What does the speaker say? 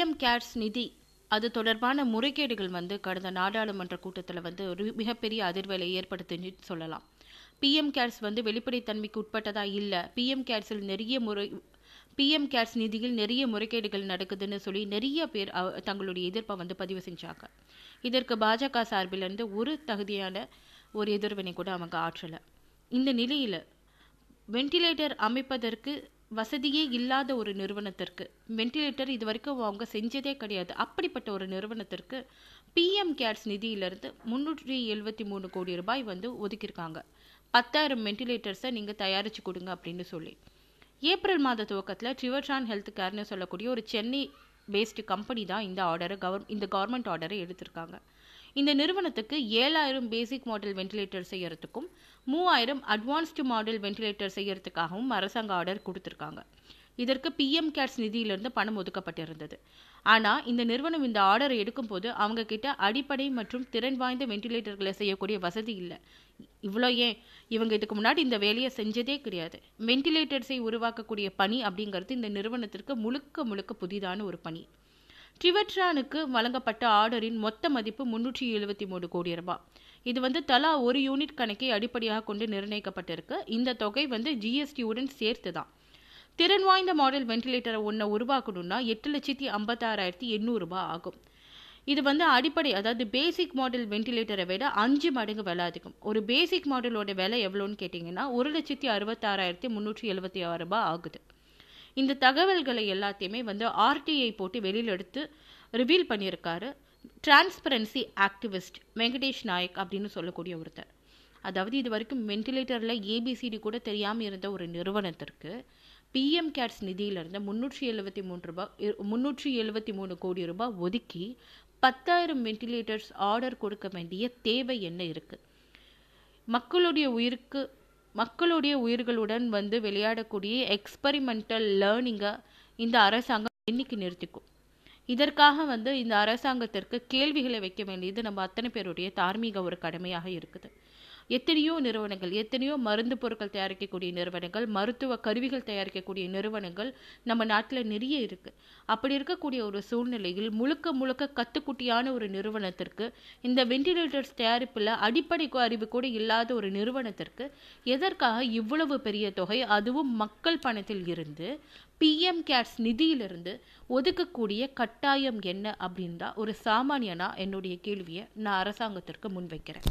PM CARES நிதி. அது தொடர்பான முறைகேடுகள் வந்து கடந்த நாடாளுமன்ற கூட்டத்தில் வந்து ஒரு மிகப்பெரிய அதிர்வலை ஏற்படுத்துன்னு சொல்லலாம். பிஎம் கேர்ஸ் வந்து வெளிப்படைத்தன்மைக்கு உட்பட்டதா இல்லை பிஎம் கேர்ஸில் நிறைய முறை பிஎம் கேர்ஸ் நிதியில் நிறைய முறைகேடுகள் நடக்குதுன்னு சொல்லி நிறைய பேர் தங்களுடைய எதிர்ப்பை வந்து பதிவு செஞ்சாங்க. இதற்கு பாஜக சார்பிலிருந்து ஒரு தகுதியான ஒரு எதிர்வினை கூட அவங்க ஆற்றலை. இந்த நிலையில் வெண்டிலேட்டர் அமைப்பதற்கு வசதியே இல்லாத ஒரு நிறுவனத்திற்கு. வென்டிலேட்டர் இது வரைக்கும் அவங்க செஞ்சதே கிடையாது. அப்படிப்பட்ட ஒரு நிறுவனத்திற்கு பிஎம் கேர்ஸ் நிதியிலிருந்து முந்நூற்றி எழுபத்தி மூணு கோடி ரூபாய் வந்து ஒதுக்கியிருக்காங்க. பத்தாயிரம் வென்டிலேட்டர்ஸை நீங்கள் தயாரித்து கொடுங்க அப்படின்னு சொல்லி. ஏப்ரல் மாத துவக்கத்தில் ட்ரிவர்ட்ரான் ஹெல்த் கேர்னு சொல்லக்கூடிய ஒரு சென்னை பேஸ்டு கம்பெனி தான் இந்த ஆர்டரை கவர் இந்த கவர்மெண்ட் ஆர்டரை எடுத்திருக்காங்க. இந்த நிறுவனத்துக்கு ஏழாயிரம் பேசிக் மாடல் வென்டிலேட்டர் செய்யறதுக்கும் மூவாயிரம் அட்வான்ஸ்டு மாடல் வென்டிலேட்டர் செய்யறதுக்காகவும் அரசாங்க ஆர்டர் கொடுத்துருக்காங்க. இதற்கு பிஎம் கேர்ஸ் நிதியிலிருந்து பணம் ஒதுக்கப்பட்டிருந்தது. ஆனால் இந்த நிறுவனம் இந்த ஆர்டரை எடுக்கும்போது அவங்க கிட்ட அடிப்படை மற்றும் திறன் வாய்ந்த வென்டிலேட்டர்களை செய்யக்கூடிய வசதி இல்லை. இவ்வளோ ஏன்? இவங்க இதுக்கு முன்னாடி இந்த வேலையை செஞ்சதே கிடையாது. வென்டிலேட்டர்ஸை உருவாக்கக்கூடிய பணி அப்படிங்கிறது இந்த நிறுவனத்திற்கு முழுக்க முழுக்க புதிதான ஒரு பணி. ட்ரிவட்ரானுக்கு வழங்கப்பட்ட ஆர்டரின் மொத்த மதிப்பு முன்னூற்றி எழுபத்தி மூணு கோடி ரூபாய் இது வந்து தலா ஒரு யூனிட் கணக்கை அடிப்படையாக கொண்டு நிர்ணயிக்கப்பட்டிருக்கு. இந்த தொகை வந்து ஜிஎஸ்டியுடன் சேர்த்து தான் திறன் வாய்ந்த மாடல் வென்டிலேட்டரை ஒன்றை உருவாக்கணும்னா எட்டு லட்சத்தி ஐம்பத்தாறாயிரத்தி எண்ணூறுரூபா ஆகும். இது வந்து அடிப்படை அதாவது பேசிக் மாடல் வென்டிலேட்டரை விட அஞ்சு மடங்கு விலை அதிகம். ஒரு பேசிக் மாடலோட விலை எவ்வளோன்னு கேட்டிங்கன்னா ஒரு லட்சத்தி அறுபத்தாறாயிரத்தி முந்நூற்றி எழுபத்தி ஆறு ரூபாய் ஆகுது. இந்த தகவல்களை எல்லாத்தையுமே வந்து ஆர்டிஐ போட்டு வெளியில் எடுத்து ரிவீல் பண்ணியிருக்காரு டிரான்ஸ்பரன்சி ஆக்டிவிஸ்ட் வெங்கடேஷ் நாயக் அப்படின்னு சொல்லக்கூடிய ஒருத்தர். அதாவது இது வரைக்கும் வென்டிலேட்டரில் ஏபிசிடி கூட தெரியாமல் இருந்த ஒரு நிறுவனத்திற்கு பிஎம் கேர்ஸ் நிதியிலிருந்து முந்நூற்றி எழுபத்தி மூன்று ரூபாய் முந்நூற்றி எழுபத்தி மூணு கோடி ரூபாய் ஒதுக்கி பத்தாயிரம் வென்டிலேட்டர்ஸ் ஆர்டர் கொடுக்க வேண்டிய தேவை என்ன இருக்குது மக்களுடைய உயிருக்கு மக்களுடைய உயிர்களுடன் வந்து விளையாடக்கூடிய எக்ஸ்பெரிமெண்டல் லேர்னிங்கை இந்த அரசாங்கம் இன்னைக்கு நிறுத்திக்கும். இதற்காக வந்து இந்த அரசாங்கத்திற்கு கேள்விகளை வைக்க வேண்டியது நம்ம அத்தனை பேருடைய தார்மீக ஒரு கடமையாக இருக்குது. எத்தனையோ நிறுவனங்கள் எத்தனையோ மருந்து பொருட்கள் தயாரிக்கக்கூடிய நிறுவனங்கள் மருத்துவ கருவிகள் தயாரிக்கக்கூடிய நிறுவனங்கள் நம்ம நாட்டில் நிறைய இருக்கு. அப்படி இருக்கக்கூடிய ஒரு சூழ்நிலையில் முழுக்க முழுக்க கத்துக்குட்டியான ஒரு நிறுவனத்திற்கு இந்த வென்டிலேட்டர்ஸ் தயாரிப்பில் அடிப்படை அறிவு கூட இல்லாத ஒரு நிறுவனத்திற்கு எதற்காக இவ்வளவு பெரிய தொகை? அதுவும் மக்கள் பணத்தில் இருந்து பிஎம் கேர்ஸ் நிதியிலிருந்து ஒதுக்கக்கூடிய கட்டாயம் என்ன அப்படின்னு ஒரு சாமானியனா என்னுடைய கேள்வியை நான் அரசாங்கத்திற்கு முன்வைக்கிறேன்.